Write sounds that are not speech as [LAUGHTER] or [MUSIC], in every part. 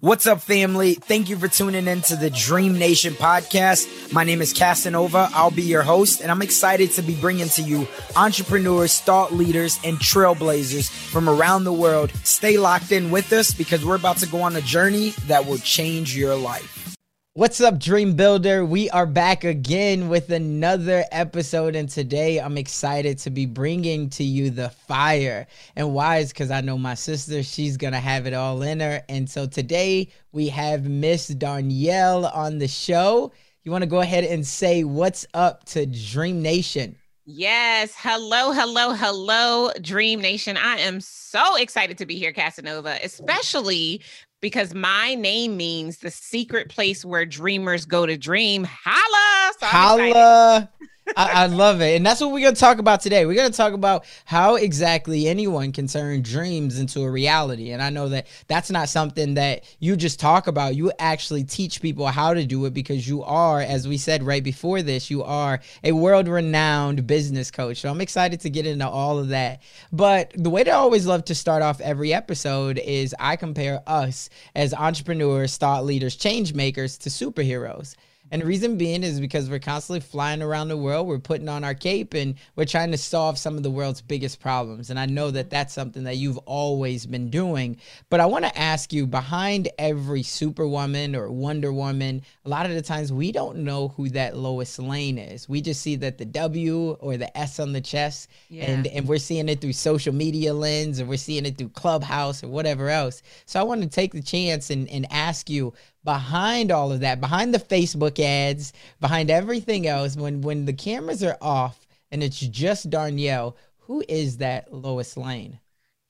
What's up, family? Thank you for tuning in to the Dream Nation podcast. My name is Casanova. I'll be your host, and I'm excited to be bringing to you entrepreneurs, thought leaders, and trailblazers from around the world. Stay locked in with us because we're about to go on a journey that will change your life. What's up, Dream Builder? We are back again with another episode, and today I'm excited to be bringing to you the fire. And why is because I know my sister, she's gonna have it all in her. And so today we have Miss Darnyelle on the show. You want to go ahead and say what's up to Dream Nation? Yes. Hello, hello, hello, Dream Nation. I am so excited to be here, Casanova, especially because my name means the secret place where dreamers go to dream. Holla! So Holla! I, I, love it. And that's what we're going to talk about today. We're going to talk about how exactly anyone can turn dreams into a reality. And I know that that's not something that you just talk about. You actually teach people how to do it because you are, as we said right before this, you are a world renowned business coach. So I'm excited to get into all of that. But the way that I always love to start off every episode is I compare us as entrepreneurs, thought leaders, change makers to superheroes. And the reason being is because we're constantly flying around the world, we're putting on our cape, and we're trying to solve some of the world's biggest problems. And I know that that's something that you've always been doing. But I want to ask you behind every Superwoman or Wonder Woman, a lot of the times we don't know who that Lois Lane is. We just see that the W or the S on the chest, yeah. and, and we're seeing it through social media lens, or we're seeing it through Clubhouse or whatever else. So I want to take the chance and, and ask you behind all of that, behind the Facebook ads, behind everything else, when when the cameras are off and it's just Darnyelle, who is that Lois Lane?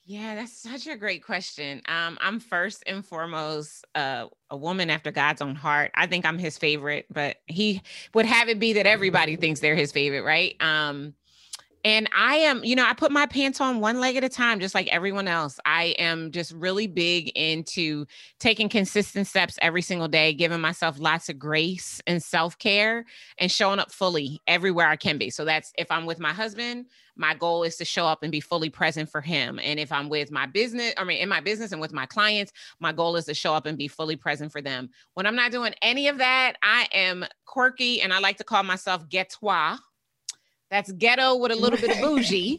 Yeah, that's such a great question. Um, I'm first and foremost uh, a woman after God's own heart. I think I'm his favorite, but he would have it be that everybody thinks they're his favorite, right? Um, and I am, you know, I put my pants on one leg at a time, just like everyone else. I am just really big into taking consistent steps every single day, giving myself lots of grace and self care and showing up fully everywhere I can be. So that's if I'm with my husband, my goal is to show up and be fully present for him. And if I'm with my business, I mean, in my business and with my clients, my goal is to show up and be fully present for them. When I'm not doing any of that, I am quirky and I like to call myself ghettois that's ghetto with a little bit of bougie.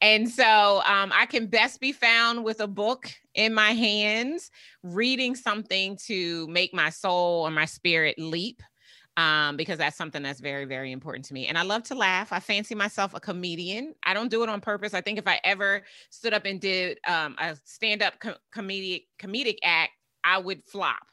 And so um, I can best be found with a book in my hands, reading something to make my soul or my spirit leap. Um, because that's something that's very, very important to me. And I love to laugh. I fancy myself a comedian. I don't do it on purpose. I think if I ever stood up and did um, a stand-up co- comedic comedic act, I would flop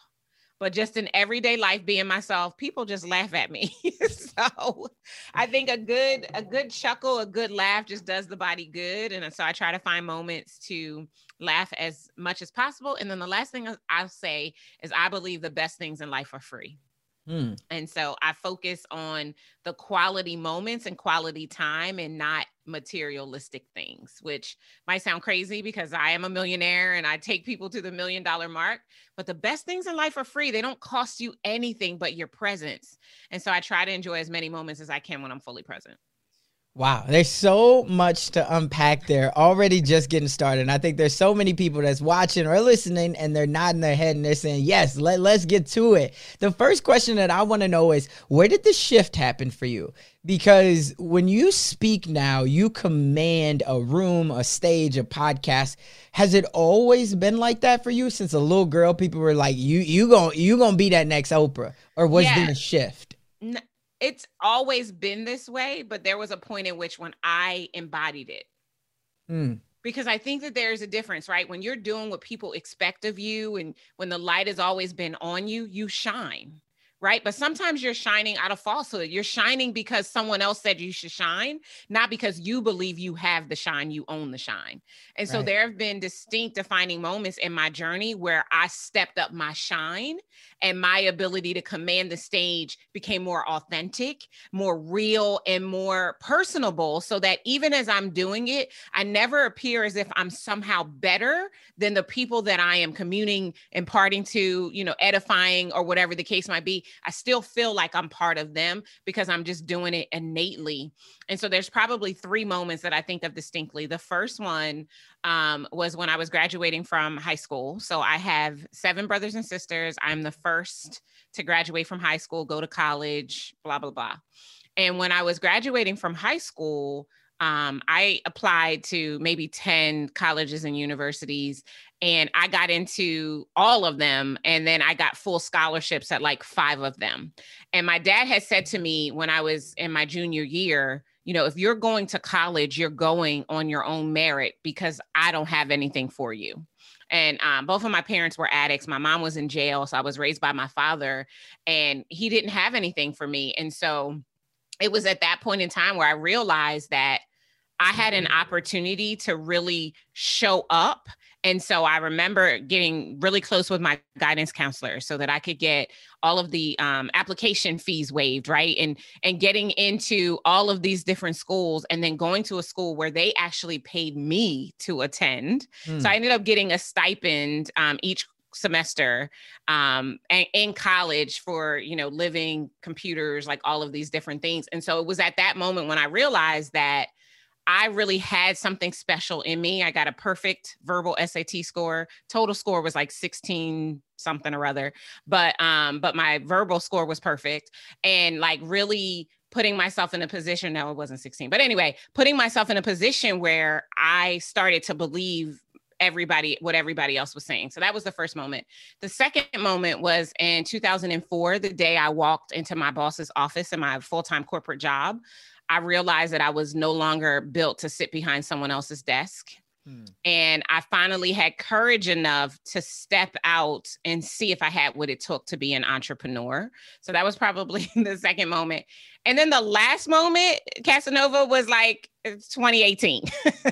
but just in everyday life being myself people just laugh at me. [LAUGHS] So i think a good a good chuckle a good laugh just does the body good. And so i try to find moments to laugh as much as possible. And then the last thing i'll say is i believe the best things in life are free. Hmm. And so I focus on the quality moments and quality time and not materialistic things, which might sound crazy because I am a millionaire and I take people to the million dollar mark. But the best things in life are free. They don't cost you anything but your presence. And so I try to enjoy as many moments as I can when I'm fully present. Wow, there's so much to unpack there. Already just getting started. And I think there's so many people that's watching or listening and they're nodding their head and they're saying, Yes, let, let's get to it. The first question that I want to know is where did the shift happen for you? Because when you speak now, you command a room, a stage, a podcast. Has it always been like that for you since a little girl? People were like, You you gonna you gonna be that next Oprah? Or was yeah. there a shift? It's always been this way, but there was a point in which when I embodied it. Mm. because I think that there's a difference, right? When you're doing what people expect of you and when the light has always been on you, you shine right? But sometimes you're shining out of falsehood. You're shining because someone else said you should shine, not because you believe you have the shine, you own the shine. And so right. there have been distinct defining moments in my journey where I stepped up my shine and my ability to command the stage became more authentic, more real, and more personable. So that even as I'm doing it, I never appear as if I'm somehow better than the people that I am communing, imparting to, you know, edifying or whatever the case might be. I still feel like I'm part of them because I'm just doing it innately. And so there's probably three moments that I think of distinctly. The first one um, was when I was graduating from high school. So I have seven brothers and sisters. I'm the first to graduate from high school, go to college, blah, blah, blah. And when I was graduating from high school, um, I applied to maybe 10 colleges and universities, and I got into all of them. And then I got full scholarships at like five of them. And my dad had said to me when I was in my junior year, you know, if you're going to college, you're going on your own merit because I don't have anything for you. And um, both of my parents were addicts. My mom was in jail. So I was raised by my father, and he didn't have anything for me. And so it was at that point in time where I realized that I had an opportunity to really show up. And so I remember getting really close with my guidance counselor so that I could get all of the um, application fees waived, right? And and getting into all of these different schools and then going to a school where they actually paid me to attend. Mm. So I ended up getting a stipend um, each semester um in college for you know living computers like all of these different things and so it was at that moment when i realized that I really had something special in me. I got a perfect verbal SAT score. Total score was like 16 something or other. But um but my verbal score was perfect and like really putting myself in a position no it wasn't 16. But anyway, putting myself in a position where I started to believe everybody what everybody else was saying. So that was the first moment. The second moment was in 2004, the day I walked into my boss's office in my full-time corporate job. I realized that I was no longer built to sit behind someone else's desk. Hmm. And I finally had courage enough to step out and see if I had what it took to be an entrepreneur. So that was probably [LAUGHS] the second moment. And then the last moment, Casanova, was like 2018,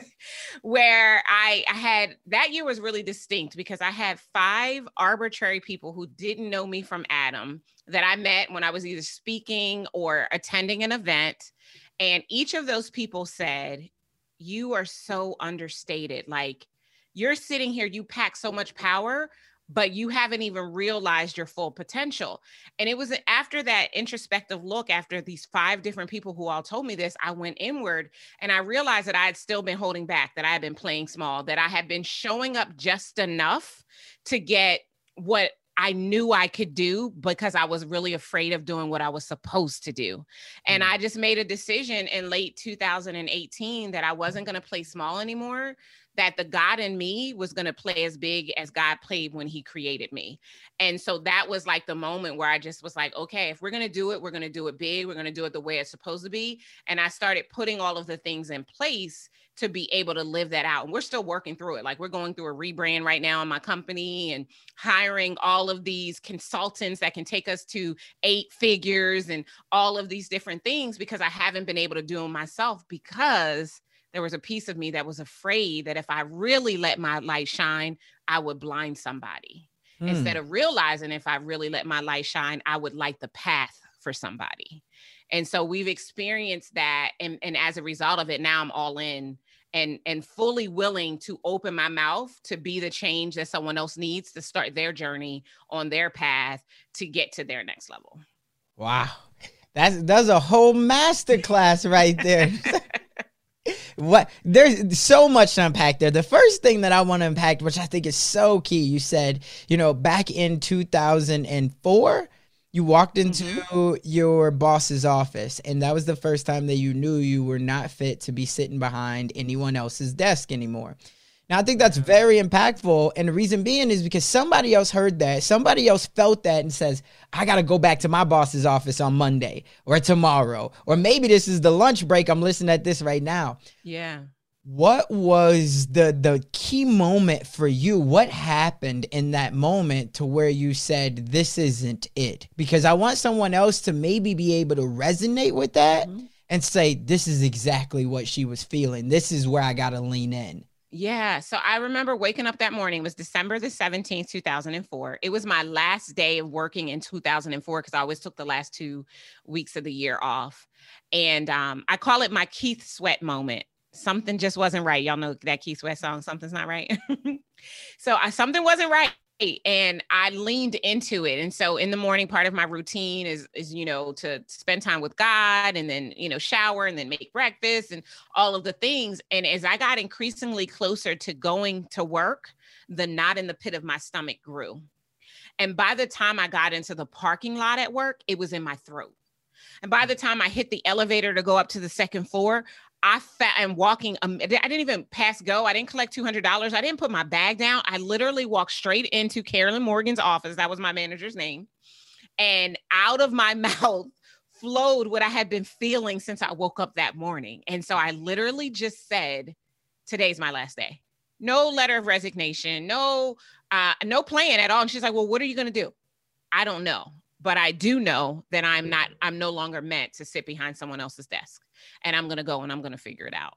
[LAUGHS] where I, I had that year was really distinct because I had five arbitrary people who didn't know me from Adam that I met when I was either speaking or attending an event and each of those people said, You are so understated. Like you're sitting here, you pack so much power, but you haven't even realized your full potential. And it was after that introspective look, after these five different people who all told me this, I went inward and I realized that I had still been holding back, that I had been playing small, that I had been showing up just enough to get what I knew I could do because I was really afraid of doing what I was supposed to do. And mm. I just made a decision in late 2018 that I wasn't going to play small anymore, that the God in me was going to play as big as God played when he created me. And so that was like the moment where I just was like, okay, if we're going to do it, we're going to do it big. We're going to do it the way it's supposed to be. And I started putting all of the things in place to be able to live that out. And we're still working through it. Like we're going through a rebrand right now in my company and hiring all of these consultants that can take us to eight figures and all of these different things because I haven't been able to do them myself because there was a piece of me that was afraid that if I really let my light shine, I would blind somebody. Mm. Instead of realizing if I really let my light shine, I would light the path for somebody. And so we've experienced that. And, and as a result of it, now I'm all in and and fully willing to open my mouth to be the change that someone else needs to start their journey on their path to get to their next level. Wow. That's that's a whole master class right there. [LAUGHS] what there's so much to unpack there. The first thing that I want to unpack, which I think is so key, you said, you know, back in 2004, you walked into mm-hmm. your boss's office and that was the first time that you knew you were not fit to be sitting behind anyone else's desk anymore now i think that's very impactful and the reason being is because somebody else heard that. Somebody else felt that and says i gotta go back to my boss's office on monday or tomorrow or maybe this is the lunch break. I'm listening at this right now. Yeah. What was the the key moment for you? What happened in that moment to where you said this isn't it because i want someone else to maybe be able to resonate with that mm-hmm. and say this is exactly what she was feeling. This is where i gotta lean in yeah. So I remember waking up that morning, it was December the 17th, 2004. It was my last day of working in 2004 because I always took the last two weeks of the year off. And um, I call it my Keith Sweat moment something just wasn't right. Y'all know that Keith Sweat song, Something's Not Right. [LAUGHS] so I, something wasn't right. And I leaned into it. And so in the morning, part of my routine is, is, you know, to spend time with God and then, you know, shower and then make breakfast and all of the things. And as I got increasingly closer to going to work, the knot in the pit of my stomach grew. And by the time I got into the parking lot at work, it was in my throat. And by the mm. time I hit the elevator to go up to the second floor, I am walking. Um, I didn't even pass go. I didn't collect two hundred dollars. I didn't put my bag down. I literally walked straight into Carolyn Morgan's office. That was my manager's name, and out of my [LAUGHS] mouth flowed what I had been feeling since I woke up that morning. And so I literally just said, "Today's my last day." No letter of resignation. No, uh, no plan at all. And she's like, "Well, what are you going to do?" I don't know, but I do know that I'm not. I'm no longer meant to sit behind someone else's desk and I'm going to go and I'm going to figure it out.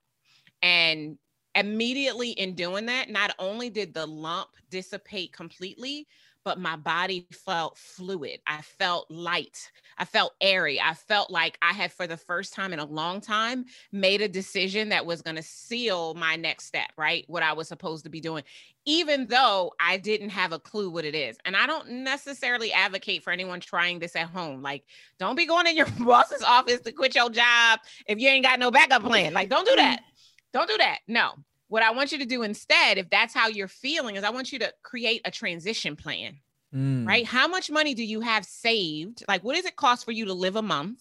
And immediately in doing that, not only did the lump dissipate completely, but my body felt fluid. I felt light. I felt airy. I felt like I had, for the first time in a long time, made a decision that was going to seal my next step, right? What I was supposed to be doing, even though I didn't have a clue what it is. And I don't necessarily advocate for anyone trying this at home. Like, don't be going in your [LAUGHS] boss's office to quit your job if you ain't got no backup plan. Like, don't do that. Mm-hmm. Don't do that. No, what I want you to do instead, if that's how you're feeling, is I want you to create a transition plan. Mm. Right? How much money do you have saved? Like, what does it cost for you to live a month?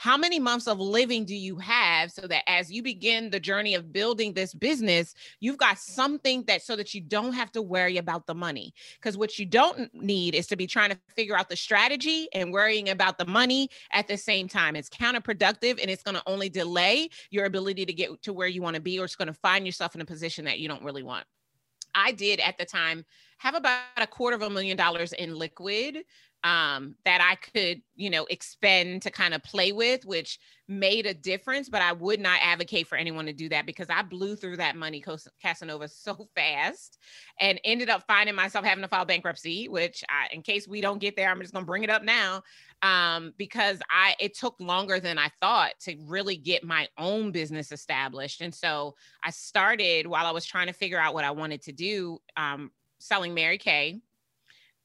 How many months of living do you have so that as you begin the journey of building this business, you've got something that so that you don't have to worry about the money? Because what you don't need is to be trying to figure out the strategy and worrying about the money at the same time. It's counterproductive and it's going to only delay your ability to get to where you want to be, or it's going to find yourself in a position that you don't really want. I did at the time have about a quarter of a million dollars in liquid um, that I could, you know, expend to kind of play with, which made a difference. But I would not advocate for anyone to do that because I blew through that money, Casanova, so [LAUGHS] fast and ended up finding myself having to file bankruptcy, which I, in case we don't get there, I'm just going to bring it up now um, because I, it took longer than I thought to really get my own business established. And so I started while I was trying to figure out what I wanted to do, um, selling Mary Kay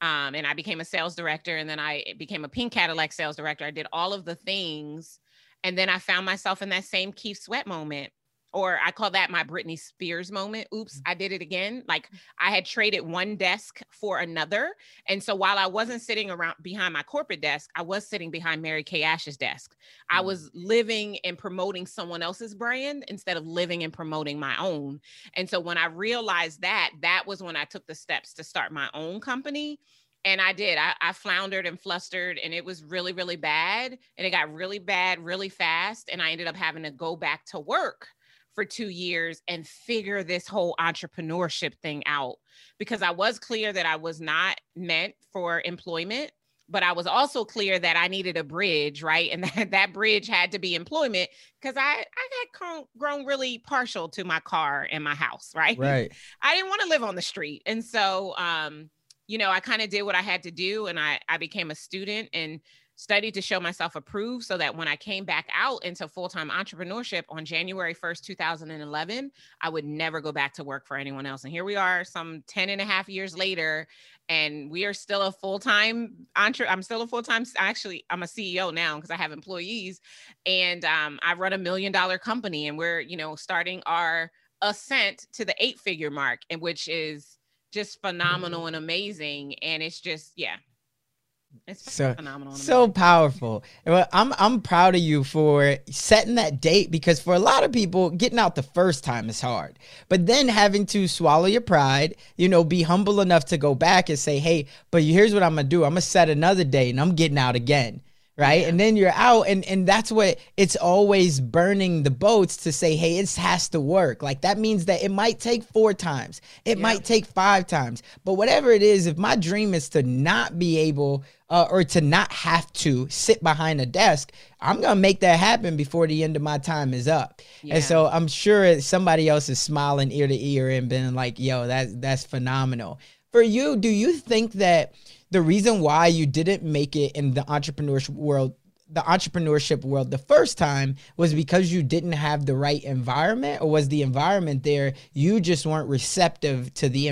um, and I became a sales director, and then I became a pink Cadillac sales director. I did all of the things, and then I found myself in that same Keith Sweat moment, or I call that my Britney Spears moment. Oops, mm. I did it again. Like I had traded one desk for another, and so while I wasn't sitting around behind my corporate desk, I was sitting behind Mary Kay Ash's desk. I mm. was living and promoting someone else's brand instead of living and promoting my own. And so when I realized that, that was when I took the steps to start my own company and I did. I, I, floundered and flustered, and it was really, really bad. And it got really bad really fast. And I ended up having to go back to work for two years and figure this whole entrepreneurship thing out because I was clear that I was not meant for employment. But I was also clear that I needed a bridge, right? And [LAUGHS] that, that bridge had to be employment because I, I had grown really partial to my car and my house, [LAUGHS] right? Right. I didn't want to live on the street. And so, um, you know, I kind of did what I had to do and I, I became a student and studied to show myself approved so that when I came back out into full time entrepreneurship on January 1st, 2011, I would never go back to work for anyone else. And here we are, some 10 and a half years later, and we are still a full time entre. I'm still a full time, actually, I'm a CEO now because I have employees, and um, I run a million dollar company, and we're, you know, starting our ascent to the eight figure mark, and which is just phenomenal and amazing. And it's just, yeah. It's so phenomenal. So powerful. Well, I'm I'm proud of you for setting that date because for a lot of people, getting out the first time is hard. But then having to swallow your pride, you know, be humble enough to go back and say, "Hey, but here's what I'm gonna do. I'm gonna set another date and I'm getting out again." right yeah. and then you're out and and that's what it's always burning the boats to say hey it has to work like that means that it might take four times it might take five times but whatever it is if my dream is to not be able uh, or to not have to sit behind a desk i'm gonna make that happen before the end of my time is up yeah. and so i'm sure somebody else is smiling ear to ear and being like yo that's that's phenomenal for you do you think that the reason why you didn't make it in the entrepreneurship world the entrepreneurship world the first time was because you didn't have the right environment or was the environment there you just weren't receptive to the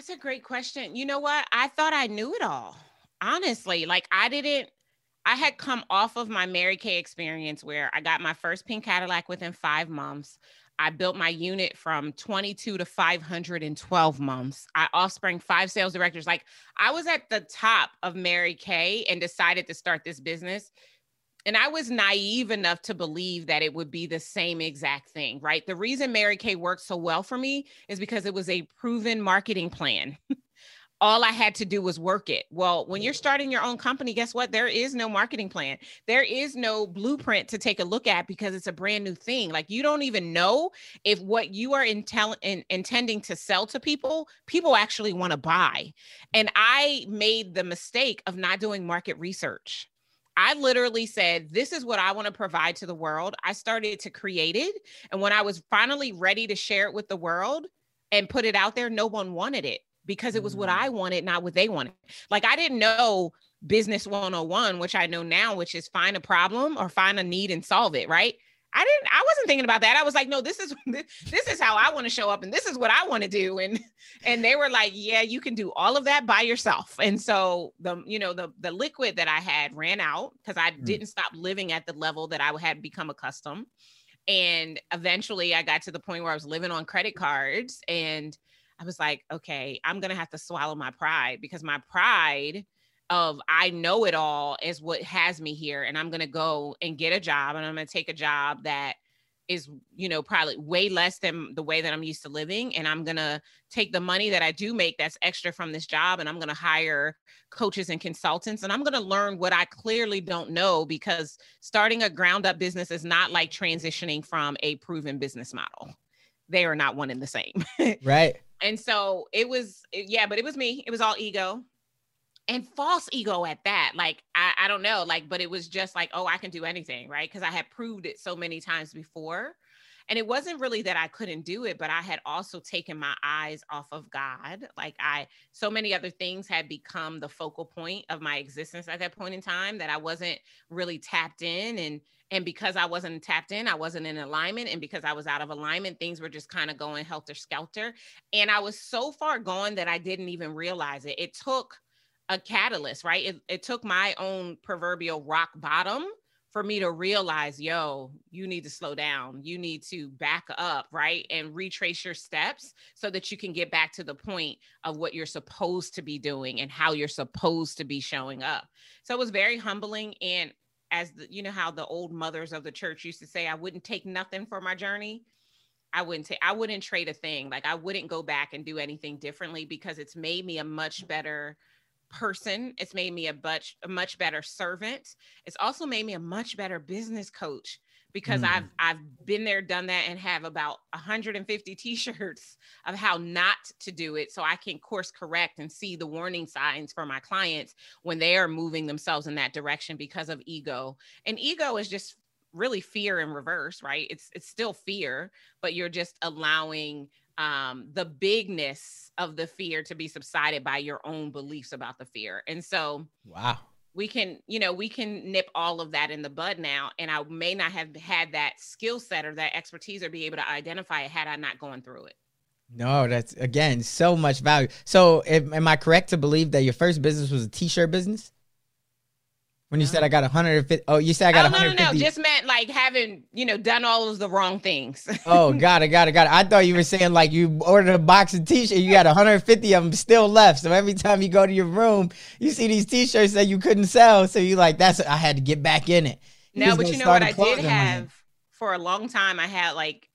That's a great question. You know what? I thought I knew it all. Honestly, like I didn't I had come off of my Mary Kay experience where I got my first pink Cadillac within 5 months. I built my unit from 22 to 512 months. I offspring five sales directors. Like I was at the top of Mary Kay and decided to start this business. And I was naive enough to believe that it would be the same exact thing, right? The reason Mary Kay worked so well for me is because it was a proven marketing plan. [LAUGHS] all I had to do was work it. Well, when you're starting your own company, guess what? There is no marketing plan. There is no blueprint to take a look at because it's a brand new thing. Like you don't even know if what you are intel- in, intending to sell to people, people actually want to buy. And I made the mistake of not doing market research. I literally said, This is what I want to provide to the world. I started to create it. And when I was finally ready to share it with the world and put it out there, no one wanted it because it was what mm. I wanted, not what they wanted. Like I didn't know business 101, which I know now, which is find a problem or find a need and solve it, right? I didn't I wasn't thinking about that. I was like, no, this is [LAUGHS] this is how I want to show up and this is what I want to do and and they were like, yeah, you can do all of that by yourself. And so the you know the the liquid that I had ran out cuz I mm. didn't stop living at the level that I had become accustomed. And eventually I got to the point where I was living on credit cards and I was like, okay, I'm going to have to swallow my pride because my pride of I know it all is what has me here. And I'm going to go and get a job and I'm going to take a job that is, you know, probably way less than the way that I'm used to living. And I'm going to take the money that I do make that's extra from this job and I'm going to hire coaches and consultants and I'm going to learn what I clearly don't know because starting a ground up business is not like transitioning from a proven business model. They are not one and the same. [LAUGHS] right and so it was yeah but it was me it was all ego and false ego at that like I, I don't know like but it was just like oh i can do anything right because i had proved it so many times before and it wasn't really that i couldn't do it but i had also taken my eyes off of god like i so many other things had become the focal point of my existence at that point in time that i wasn't really tapped in and and because I wasn't tapped in, I wasn't in alignment. And because I was out of alignment, things were just kind of going helter skelter. And I was so far gone that I didn't even realize it. It took a catalyst, right? It, it took my own proverbial rock bottom for me to realize, yo, you need to slow down. You need to back up, right? And retrace your steps so that you can get back to the point of what you're supposed to be doing and how you're supposed to be showing up. So it was very humbling. And as the, you know how the old mothers of the church used to say i wouldn't take nothing for my journey i wouldn't take i wouldn't trade a thing like i wouldn't go back and do anything differently because it's made me a much better person. It's made me a much a much better servant. It's also made me a much better business coach because mm. I've I've been there, done that, and have about 150 t-shirts of how not to do it, so I can course correct and see the warning signs for my clients when they are moving themselves in that direction because of ego. And ego is just really fear in reverse, right? It's it's still fear, but you're just allowing um, the bigness of the fear to be subsided by your own beliefs about the fear. And so, wow, we can, you know, we can nip all of that in the bud now. And I may not have had that skill set or that expertise or be able to identify it had I not gone through it. No, that's again so much value. So, am I correct to believe that your first business was a t-shirt business? When you said I uh-huh. got 150, oh, you said I got oh, 150. No, no, no, just meant like having, you know, done all of the wrong things. oh, [LAUGHS] got it, got it, got it. I thought you were saying like you ordered a box of t-shirts, you got 150 of them still left. So every time you go to your room, you see these t-shirts that you couldn't sell. So you like, that's, I had to get back in it. You no, but you know what I did have for a long time? I had like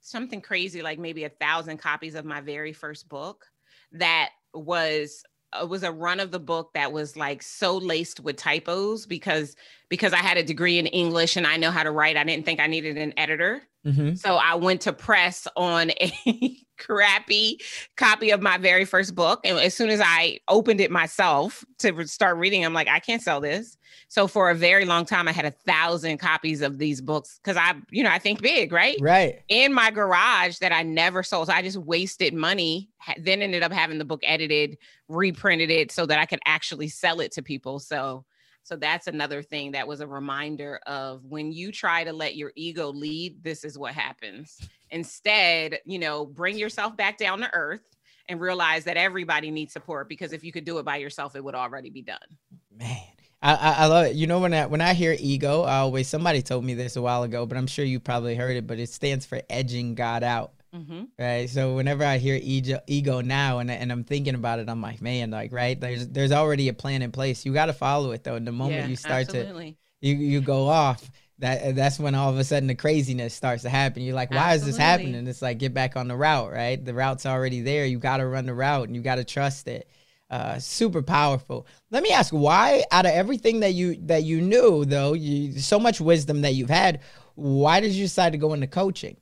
something crazy, like maybe a thousand copies of my very first book that was Uh, was a run of the book that was like so laced with typos because because I had a degree in English and I know how to write. I didn't think I needed an editor. Mm-hmm. So I went to press on a [LAUGHS] crappy copy of my very first book. And as soon as I opened it myself to start reading, I'm like, I can't sell this. So for a very long time, I had a thousand copies of these books because I, you know, I think big, right? Right. In my garage that I never sold. So I just wasted money, then ended up having the book edited, reprinted it so that I could actually sell it to people. So so that's another thing that was a reminder of when you try to let your ego lead, this is what happens. Instead, you know, bring yourself back down to earth and realize that everybody needs support because if you could do it by yourself, it would already be done. Man. I, I love it. You know, when I when I hear ego, I always somebody told me this a while ago, but I'm sure you probably heard it. But it stands for edging God out. Mm-hmm. Right. So whenever I hear ego, ego now and, and I'm thinking about it, I'm like, man, like, right. There's, there's already a plan in place. You got to follow it though. And the moment yeah, you start absolutely. to, you, you go off that that's when all of a sudden the craziness starts to happen. You're like, why absolutely. is this happening? It's like, get back on the route, right? The route's already there. You got to run the route and you got to trust it. Uh, super powerful. Let me ask, why out of everything that you that you knew though, you so much wisdom that you've had, why did you decide to go into coaching?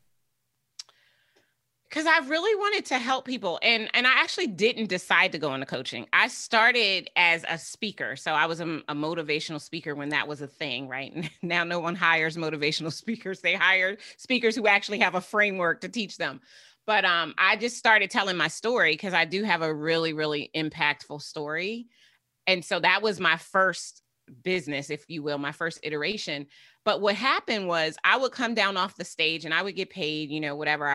Because I really wanted to help people and and I actually didn't decide to go into coaching. I started as a speaker. So I was a, a, motivational speaker when that was a thing, right? [LAUGHS] Now no one hires motivational [LAUGHS] speakers. They hire speakers who actually have a framework to teach them. But um I just started telling my story because I do have a really really impactful story. And so that was my first business if you will, my first iteration. But what happened was I would come down off the stage and I would get paid, you know, whatever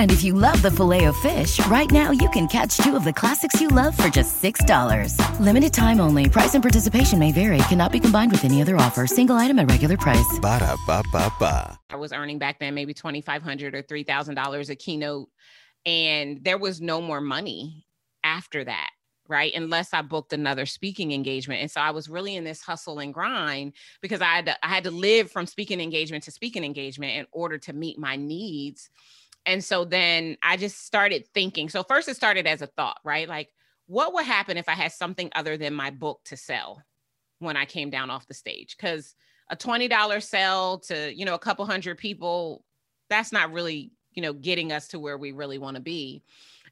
And if you love the filet of fish, right now you can catch two of the classics you love for just $6. Limited time only. Price and participation may vary. Cannot be combined with any other offer. Single item at regular price. Ba da ba ba ba. I was earning back then maybe 2,500 or $3,000 a keynote. And there was no more money after that right? Unless I booked another speaking engagement. And so I was really in this hustle and grind because I had to, I had to live from speaking engagement to speaking engagement in order to meet my needs. And so then I just started thinking. So first it started as a thought, right? Like what would happen if I had something other than my book to sell when I came down off the stage? Cuz a $20 sell to, you know, a couple hundred people, that's not really, you know, getting us to where we really want to be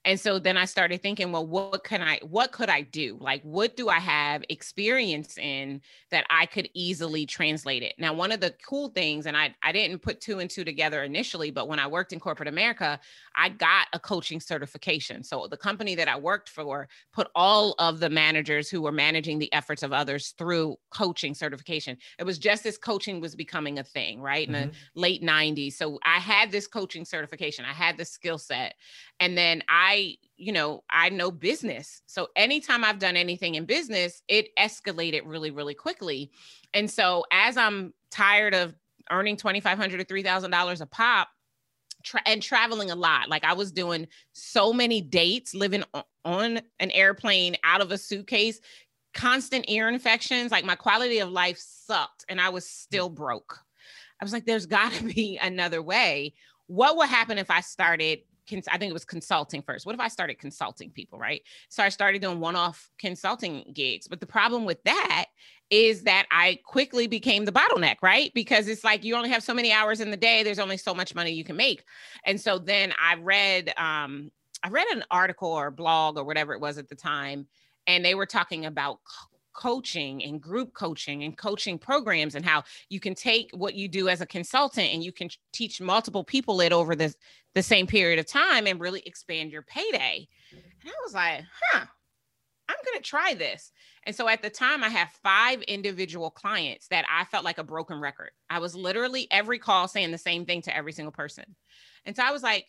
and so then i started thinking well what can i what could i do? Like what do i have experience in that i could easily translate it? Now one of the cool things and i i didn't put two and two together initially but when i worked in corporate america i got a coaching certification. So the company that i worked for put all of the managers who were managing the efforts of others through coaching certification. It was just as coaching was becoming a thing right? In mm-hmm. the late 90s so i had this coaching certification. I had the skill set. And then I, you know, I know business. So anytime I've done anything in business, it escalated really, really quickly. And so as I'm tired of earning $2,500 or $3,000 a pop, Tra- and traveling a lot. Like I was doing so many dates, living on an airplane out of a suitcase, constant ear infections. Like my quality of life sucked and I was still broke. I was like, there's got to [LAUGHS] be another way. What would happen if I started? I think it was consulting first. What if I started consulting people, right? So I started doing one off consulting gigs. But the problem with that is that I quickly became the bottleneck, right? Because it's like you only have so many hours in the day, there's only so much money you can make. And so then I read um I read an article or blog or whatever it was at the time and they were talking about coaching and group coaching and coaching programs and how you can take what you do as a consultant and you can teach multiple people it over the, the same period of time and really expand your payday. And I was like, huh, I'm going to try this. And so at the time, I had five individual clients that I felt like a broken record. I was literally every call saying the same thing to every single person. And so I was like,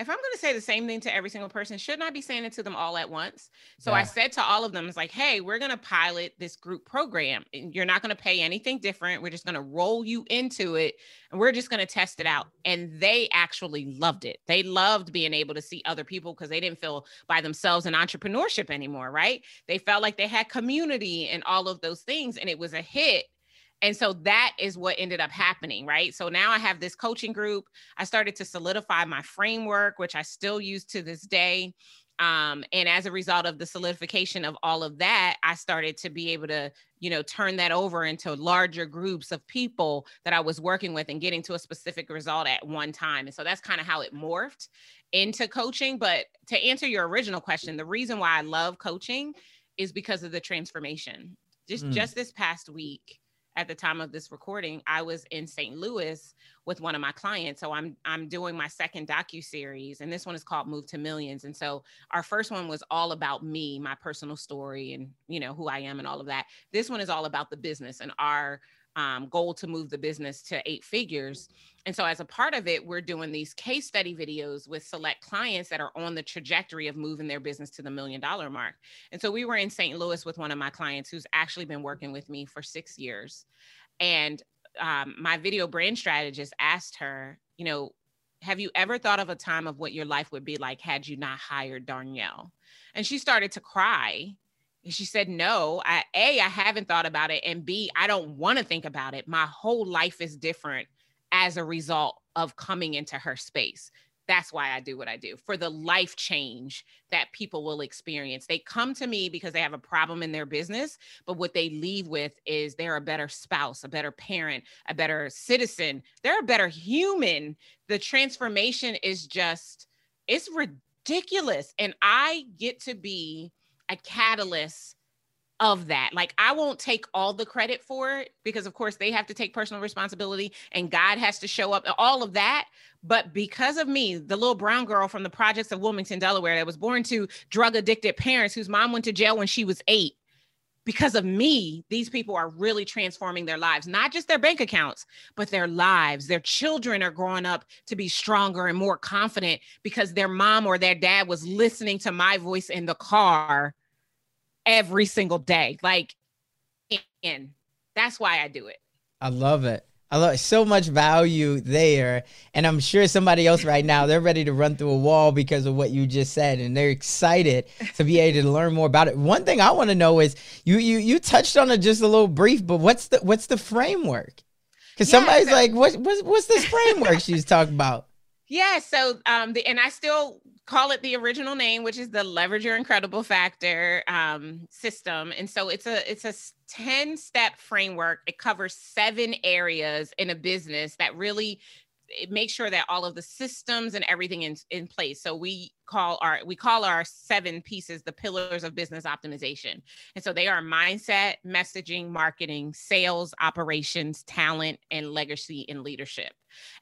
if I'm going to say the same thing to every single person, shouldn't I be saying it to them all at once? So yeah. I said to all of them, it's like, hey, we're going to pilot this group program. You're not going to pay anything different. We're just going to roll you into it and we're just going to test it out. And they actually loved it. They loved being able to see other people because they didn't feel by themselves in entrepreneurship anymore, right? They felt like they had community and all of those things. And it was a hit and so that is what ended up happening, right? So now I have this coaching group. I started to solidify my framework, which I still use to this day. Um, and as a result of the solidification of all of that, I started to be able to, you know, turn that over into larger groups of people that I was working with and getting to a specific result at one time. And so that's kind of how it morphed into coaching. But to answer your original question, the reason why I love coaching is because of the transformation. Just mm. just this past week, at the time of this recording, I was in St. Louis with one of my clients. So I'm I'm doing my second docu series, and this one is called Move to Millions. And so our first one was all about me, my personal story, and you know who I am and all of that. This one is all about the business and our um, goal to move the business to eight figures. And so, as a part of it, we're doing these case study videos with select clients that are on the trajectory of moving their business to the million dollar mark. And so, we were in St. Louis with one of my clients who's actually been working with me for six years. And um, my video brand strategist asked her, you know, have you ever thought of a time of what your life would be like had you not hired Darnyelle? And she started to cry and she said, No, I, A, I haven't thought about it. And B, I don't want to think about it. My whole life is different as a result of coming into her space. That's why I do what I do for the life change that people will experience. They come to me because they have a problem in their business, but what they leave with is they're a better spouse, a better parent, a better citizen, they're a better human. The transformation is just, it's ridiculous. And I get to be a catalyst of that. Like I won't take all the credit for it because of course they have to take personal responsibility and God has to show up all of that. But because of me, the little brown girl from the projects of Wilmington, Delaware that was born to drug addicted parents whose mom went to jail when she was 8 because of me, these people are really transforming their lives, not just their bank accounts, but their lives. Their children are growing up to be stronger and more confident because their mom or their dad was listening to my voice in the car every single day. Like, and that's why I do it. I love it. I love so much value there. And I'm sure somebody else right now, they're ready to run through a wall because of what you just said. And they're excited to be able to learn more about it. One thing I want to know is you you you touched on it just a little brief, but what's the what's the framework? Because yeah, somebody's so, like, what, what's what's this framework she's talking about? [LAUGHS] Yeah, so um the and I still call it the original name, which is the leverage your incredible factor um, system. And so it's a it's a 10 step framework. It covers seven areas in a business that really it makes sure that all of the systems and everything in, in place. So we call our we call our seven pieces the pillars of business optimization. And so they are mindset, messaging, marketing, sales, operations, talent, and legacy and leadership.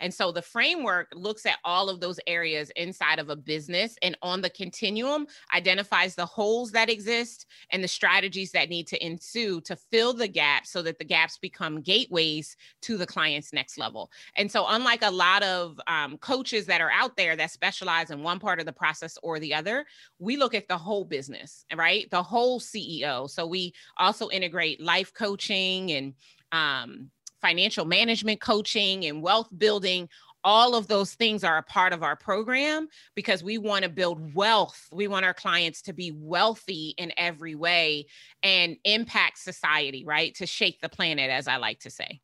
And so the framework looks at all of those areas inside of a business and on the continuum identifies the holes that exist and the strategies that need to ensue to fill the gaps so that the gaps become gateways to the client's next level. And so, unlike a lot of um, coaches that are out there that specialize in one part of the process or the other, we look at the whole business, right? The whole CEO. So, we also integrate life coaching and um, financial management coaching and wealth building all of those things are a part of our program because we want to build wealth. We want our clients to be wealthy in every way and impact society, right? To shake the planet, as I like to say.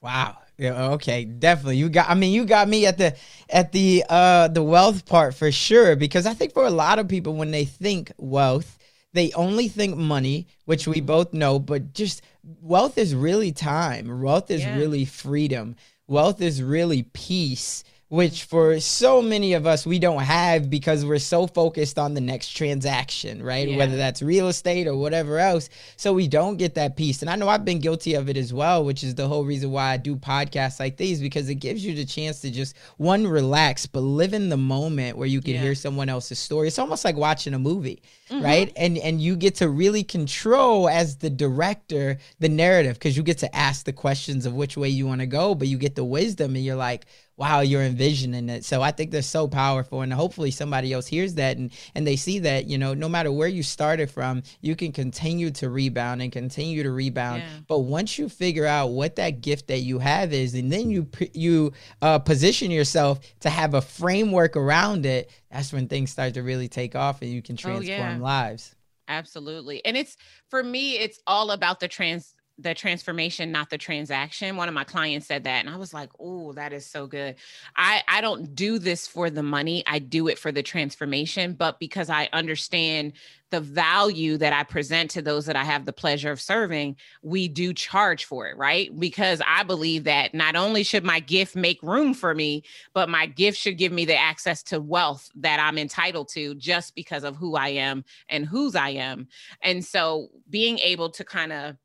Wow. Yeah, okay, definitely. You got I mean you got me at the at the uh the wealth part for sure because I think for a lot of people when they think wealth, they only think money, which we mm-hmm. both know, but just wealth is really time. Wealth is yeah. really freedom. Wealth is really peace which for so many of us we don't have because we're so focused on the next transaction, right? Yeah. Whether that's real estate or whatever else. So we don't get that peace. And I know I've been guilty of it as well, which is the whole reason why I do podcasts like these because it gives you the chance to just one relax, but live in the moment where you can yeah. hear someone else's story. It's almost like watching a movie, mm-hmm. right? And and you get to really control as the director the narrative because you get to ask the questions of which way you want to go, but you get the wisdom and you're like, wow, you're envisioning it. So I think they're so powerful. And hopefully somebody else hears that and, and they see that, you know, no matter where you started from, you can continue to rebound and continue to rebound. Yeah. But once you figure out what that gift that you have is, and then you, you uh, position yourself to have a framework around it, that's when things start to really take off and you can transform oh, yeah. lives. Absolutely. And it's for me, it's all about the trans the transformation not the transaction. One of my clients said that and i was like oh that is so good. I i don't do this for the money. I do it for the transformation but because i understand the value that i present to those that i have the pleasure of serving we do charge for it right? Because i believe that not only should my gift make room for me but my gift should give me the access to wealth that i'm entitled to just because of who i am and whose i am. And so being able to kind of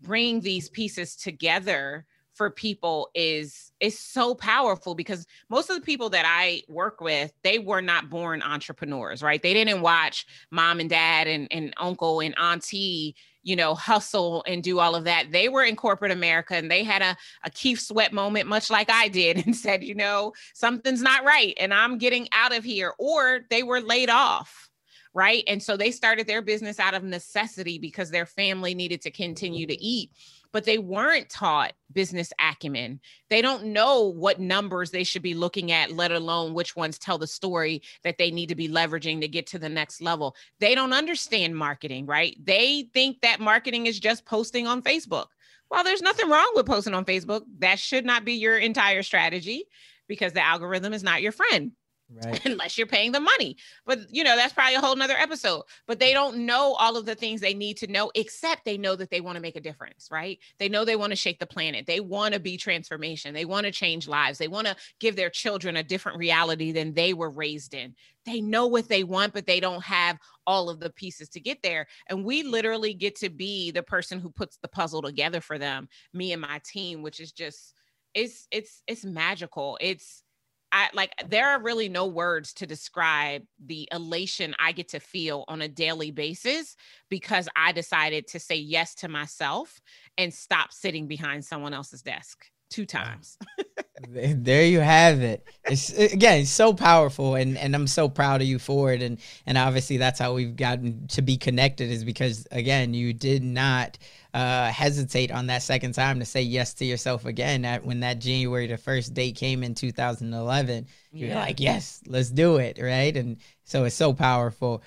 bring these pieces together for people is is so powerful because most of the people that I work with they were not born entrepreneurs right? They didn't watch mom and dad and, and uncle and auntie you know hustle and do all of that. They were in corporate America and they had a, a Keith Sweat moment much like I did and [LAUGHS] said you know something's not right and I'm getting out of here or they were laid off right? And so they started their business out of necessity because their family needed to continue to eat, but they weren't taught business acumen. They don't know what numbers they should be looking at, let alone which ones tell the story that they need to be leveraging to get to the next level. They don't understand marketing, right? They think that marketing is just posting on Facebook. Well, there's nothing wrong with posting on Facebook. That should not be your entire strategy because the algorithm is not your friend right. [LAUGHS] unless you're paying the money. But you know, that's probably a whole nother episode. But they don't know all of the things they need to know, except they know that they want to make a difference, right? They know they want to shake the planet. They want to be transformation. They want to change lives. They want to give their children a different reality than they were raised in. They know what they want, but they don't have all of the pieces to get there. And we literally get to be the person who puts the puzzle together for them, me and my team, which is just it's it's it's magical. It's I like there are really no words to describe the elation I get to feel on a daily basis because I decided to say yes to myself and stop sitting behind someone else's desk two times. [LAUGHS] there you have it. It's again so powerful, and and I'm so proud of you for it. And and obviously that's how we've gotten to be connected is because again you did not uh, hesitate on that second time to say yes to yourself again. At when that January the first date came in 2011, yeah. you're like yes, let's do it, right? And so it's so powerful.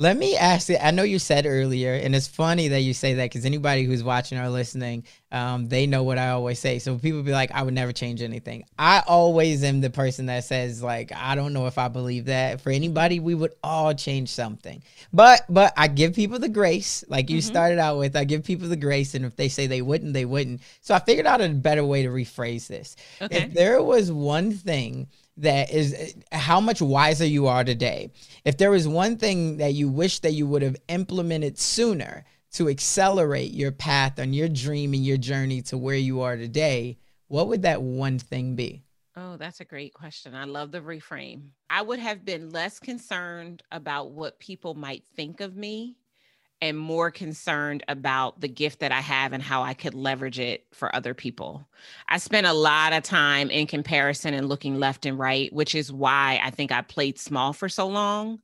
Let me ask you. I know you said earlier, and it's funny that you say that because anybody who's watching or listening, um, they know what I always say. So people be like, "I would never change anything." I always am the person that says, "Like, I don't know if I believe that." For anybody, we would all change something, but but I give people the grace, like you mm-hmm. started out with. I give people the grace, and if they say they wouldn't, they wouldn't. So I figured out a better way to rephrase this. Okay. If there was one thing that is how much wiser you are today. If there was one thing that you wish that you would have implemented sooner to accelerate your path on your dream and your journey to where you are today, what would that one thing be? Oh, that's a great question. I love the reframe. I would have been less concerned about what people might think of me and more concerned about the gift that I have and how I could leverage it for other people. I spent a lot of time in comparison and looking left and right, which is why I think I played small for so long.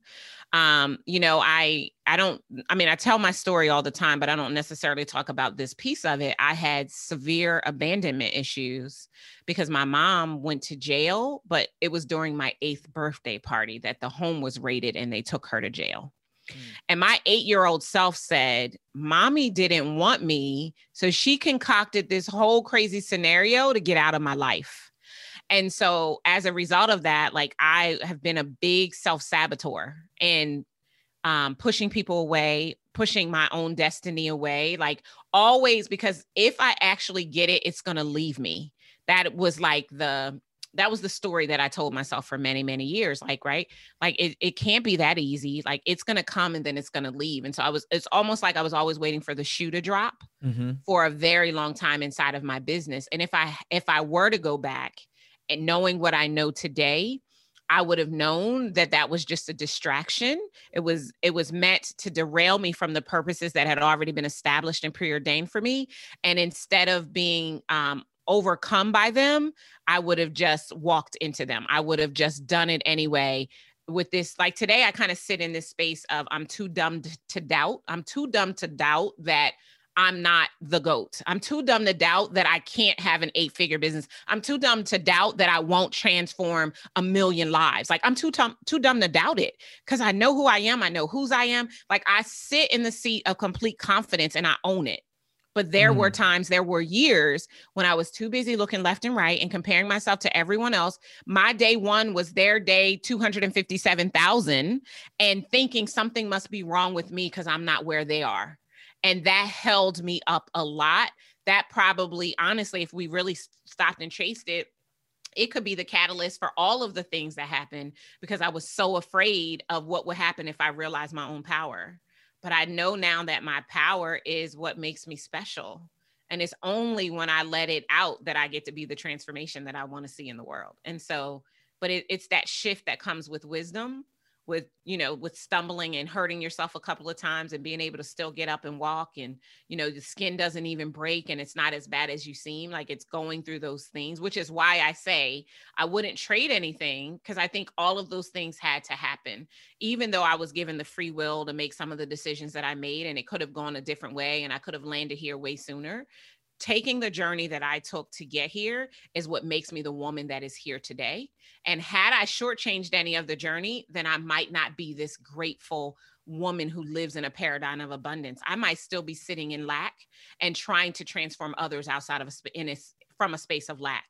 Um, you know, I I don't I mean I tell my story all the time, but I don't necessarily talk about this piece of it. I had severe abandonment issues because my mom went to jail, but it was during my 8th birthday party that the home was raided and they took her to jail. Mm. And my eight year old self said, Mommy didn't want me. So she concocted this whole crazy scenario to get out of my life. And so as a result of that, like I have been a big self saboteur and um, pushing people away, pushing my own destiny away, like always, because if I actually get it, it's going to leave me. That was like the that was the story that I told myself for many, many years. Like, right? Like it, it can't be that easy. Like it's gonna come and then it's gonna leave. And so I was, it's almost like I was always waiting for the shoe to drop mm-hmm. for a very long time inside of my business. And if I if I were to go back and knowing what I know today, I would have known that that was just a distraction. It was it was meant to derail me from the purposes that had already been established and preordained for me. And instead of being um, overcome by them, I would have just walked into them. I would have just done it anyway. With this, like today, I kind of sit in this space of I'm too dumb to doubt. I'm too dumb to doubt that I'm not the GOAT. I'm too dumb to doubt that I can't have an eight figure business. I'm too dumb to doubt that I won't transform a million lives. Like I'm too, too dumb to doubt it because I know who I am. I know whose I am. Like I sit in the seat of complete confidence and I own it. But there mm. were times, there were years when I was too busy looking left and right and comparing myself to everyone else. My day one was their day 257,000 and thinking something must be wrong with me because I'm not where they are. And that held me up a lot. That probably, honestly, if we really stopped and chased it, it could be the catalyst for all of the things that happened because I was so afraid of what would happen if I realized my own power but I know now that my power is what makes me special. And it's only when I let it out that I get to be the transformation that I want to see in the world. And so, but it, it's that shift that comes with wisdom with you know with stumbling and hurting yourself a couple of times and being able to still get up and walk and you know the skin doesn't even break and it's not as bad as you seem like it's going through those things which is why i say i wouldn't trade anything because i think all of those things had to happen. Even though i was given the free will to make some of the decisions that i made and it could have gone a different way and i could have landed here way sooner taking the journey that I took to get here is what makes me the woman that is here today. And had I shortchanged any of the journey, then I might not be this grateful woman who lives in a paradigm of abundance. I might still be sitting in lack and trying to transform others outside of a, in a, from a space of lack.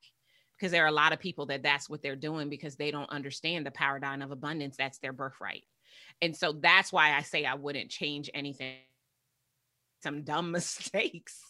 Because there are a lot of people that that's what they're doing because they don't understand the paradigm of abundance. That's their birthright. And so that's why I say I wouldn't change anything some dumb [LAUGHS] mistakes,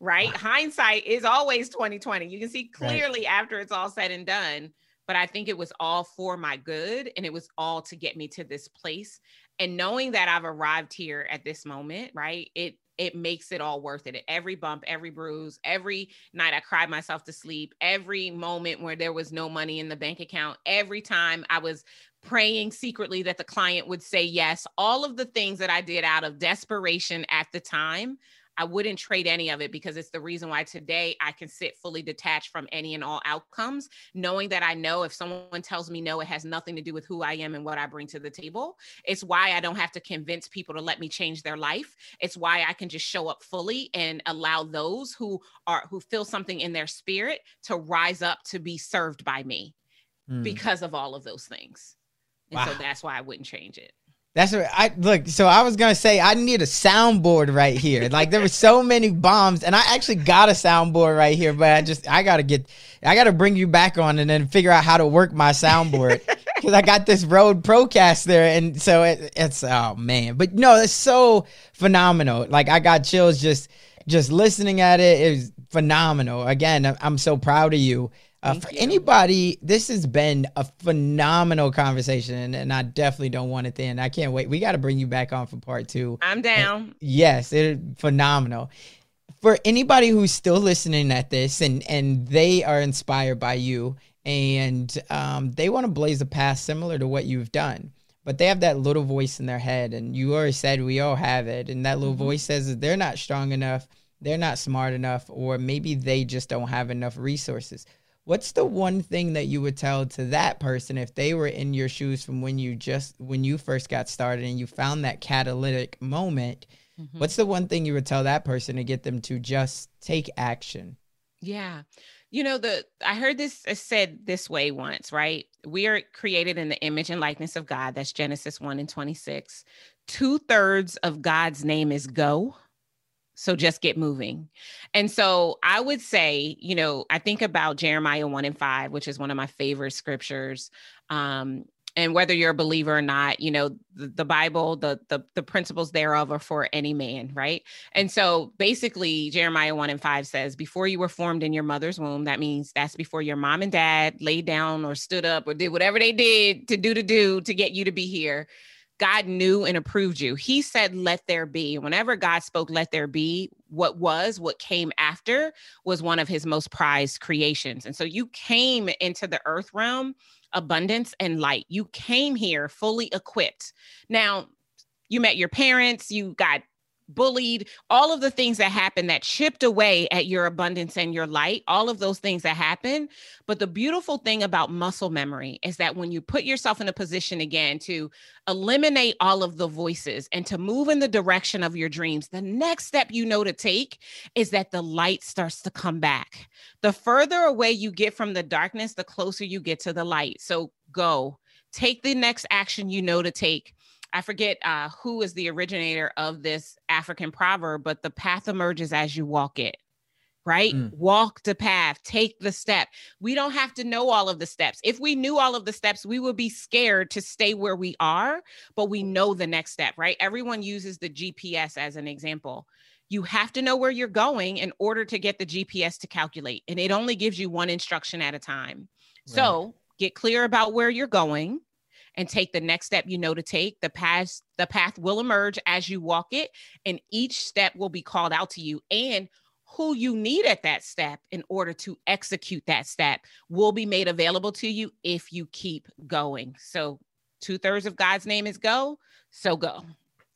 right? Hindsight is always 2020. You can see clearly right. after it's all said and done, but I think it was all for my good and it was all to get me to this place. And knowing that I've arrived here at this moment, right? It it makes it all worth it. Every bump, every bruise, every night I cried myself to sleep, every moment where there was no money in the bank account, every time I was praying secretly that the client would say yes, all of the things that I did out of desperation at the time, I wouldn't trade any of it because it's the reason why today I can sit fully detached from any and all outcomes, knowing that I know if someone tells me no, it has nothing to do with who I am and what I bring to the table. It's why I don't have to convince people to let me change their life. It's why I can just show up fully and allow those who are who feel something in their spirit to rise up to be served by me mm. because of all of those things. And wow. so that's why I wouldn't change it. That's what I look. So I was gonna say I need a soundboard right here. Like there were so many bombs, and I actually got a soundboard right here. But I just I gotta get, I gotta bring you back on and then figure out how to work my soundboard [LAUGHS] because I got this Rode Procast there, and so it, it's oh man. But no, it's so phenomenal. Like I got chills just just listening at it. It was phenomenal. Again, I'm so proud of you uh, for you. anybody, this has been a phenomenal conversation, and I definitely don't want it to end. I can't wait. We got to bring you back on for part two. I'm down. And yes, it phenomenal. For anybody who's still listening at this and and they are inspired by you and um, they want to blaze a path similar to what you've done, but they have that little voice in their head. And you already said we all have it. And that little Mm-hmm. voice says that they're not strong enough, they're not smart enough, or maybe they just don't have enough resources. What's the one thing that you would tell to that person if they were in your shoes from when you just when you first got started and you found that catalytic moment? Mm-hmm. What's the one thing you would tell that person to get them to just take action? Yeah. You know, the I heard this uh, said this way once, right? We are created in the image and likeness of God. That's Genesis 1 and 26. Two thirds of God's name is go. So just get moving. And so I would say, you know, I think about Jeremiah 1 and 5, which is one of my favorite scriptures. Um, and whether you're a believer or not, you know, the, the Bible, the, the the principles thereof are for any man, right? And so basically, Jeremiah 1 and 5 says, Before you were formed in your mother's womb, that means that's before your mom and dad laid down or stood up or did whatever they did to do to do to get you to be here. God knew and approved you. He said, Let there be. Whenever God spoke, Let there be, what was, what came after was one of his most prized creations. And so you came into the earth realm, abundance and light. You came here fully equipped. Now, you met your parents, you got bullied, all of the things that happened that chipped away at your abundance and your light, all of those things that happen. But the beautiful thing about muscle memory is that when you put yourself in a position again to eliminate all of the voices and to move in the direction of your dreams, the next step you know to take is that the light starts to come back. The further away you get from the darkness, the closer you get to the light. So go. Take the next action you know to take. I forget uh, who is the originator of this African proverb, but the path emerges as you walk it, right? Mm. Walk the path, take the step. We don't have to know all of the steps. If we knew all of the steps, we would be scared to stay where we are, but we know the next step, right? Everyone uses the GPS as an example. You have to know where you're going in order to get the GPS to calculate, and it only gives you one instruction at a time. So get clear about where you're going and take the next step you know to take the path the path will emerge as you walk it and each step will be called out to you and who you need at that step in order to execute that step will be made available to you if you keep going so two-thirds of god's name is go so go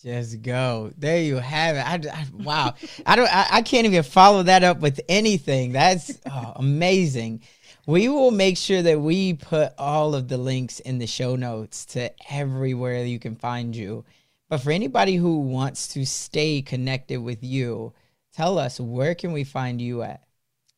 Just go. There you have it. I, I- wow. I don't. I, I can't even follow that up with anything. That's oh, amazing. We will make sure that we put all of the links in the show notes to everywhere you can find you. But for anybody who wants to stay connected with you, tell us where can we find you at?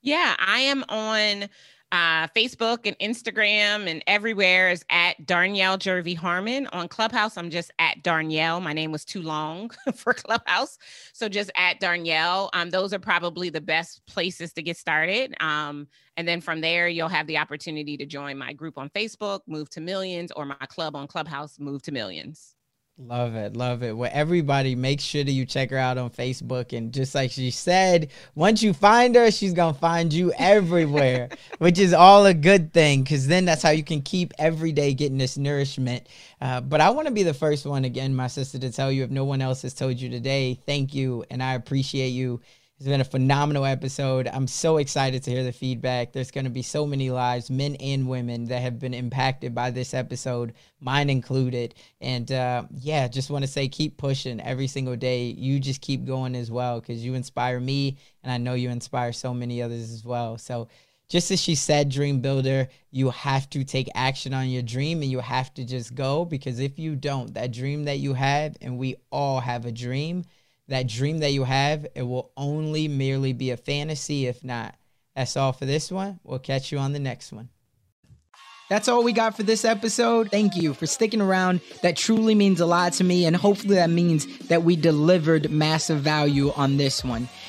Yeah, I am on uh, Facebook and Instagram and everywhere is at Darnyelle Jervey Harmon. On Clubhouse, I'm just at Darnyelle. My name was too long [LAUGHS] for Clubhouse. So just at Darnyelle. Um, those are probably the best places to get started. Um, and then from there, you'll have the opportunity to join my group on Facebook, Move to Millions, or my club on Clubhouse, Move to Millions. Love it, love it. Well, everybody, make sure that you check her out on Facebook. And just like she said, once you find her, she's gonna find you everywhere, [LAUGHS] which is all a good thing. Because then that's how you can keep every day getting this nourishment. Uh, but I want to be the first one again, my sister, to tell you if no one else has told you today, thank you, and I appreciate you. It's been a phenomenal episode. I'm so excited to hear the feedback. There's going to be so many lives, men and women, that have been impacted by this episode, mine included. And uh, yeah, just want to say keep pushing every single day. You just keep going as well because you inspire me, and I know you inspire so many others as well. So, just as she said, dream builder, you have to take action on your dream and you have to just go because if you don't, that dream that you have, and we all have a dream, that dream that you have, it will only merely be a fantasy if not. That's all for this one. We'll catch you on the next one. That's all we got for this episode. Thank you for sticking around. That truly means a lot to me, and hopefully, that means that we delivered massive value on this one.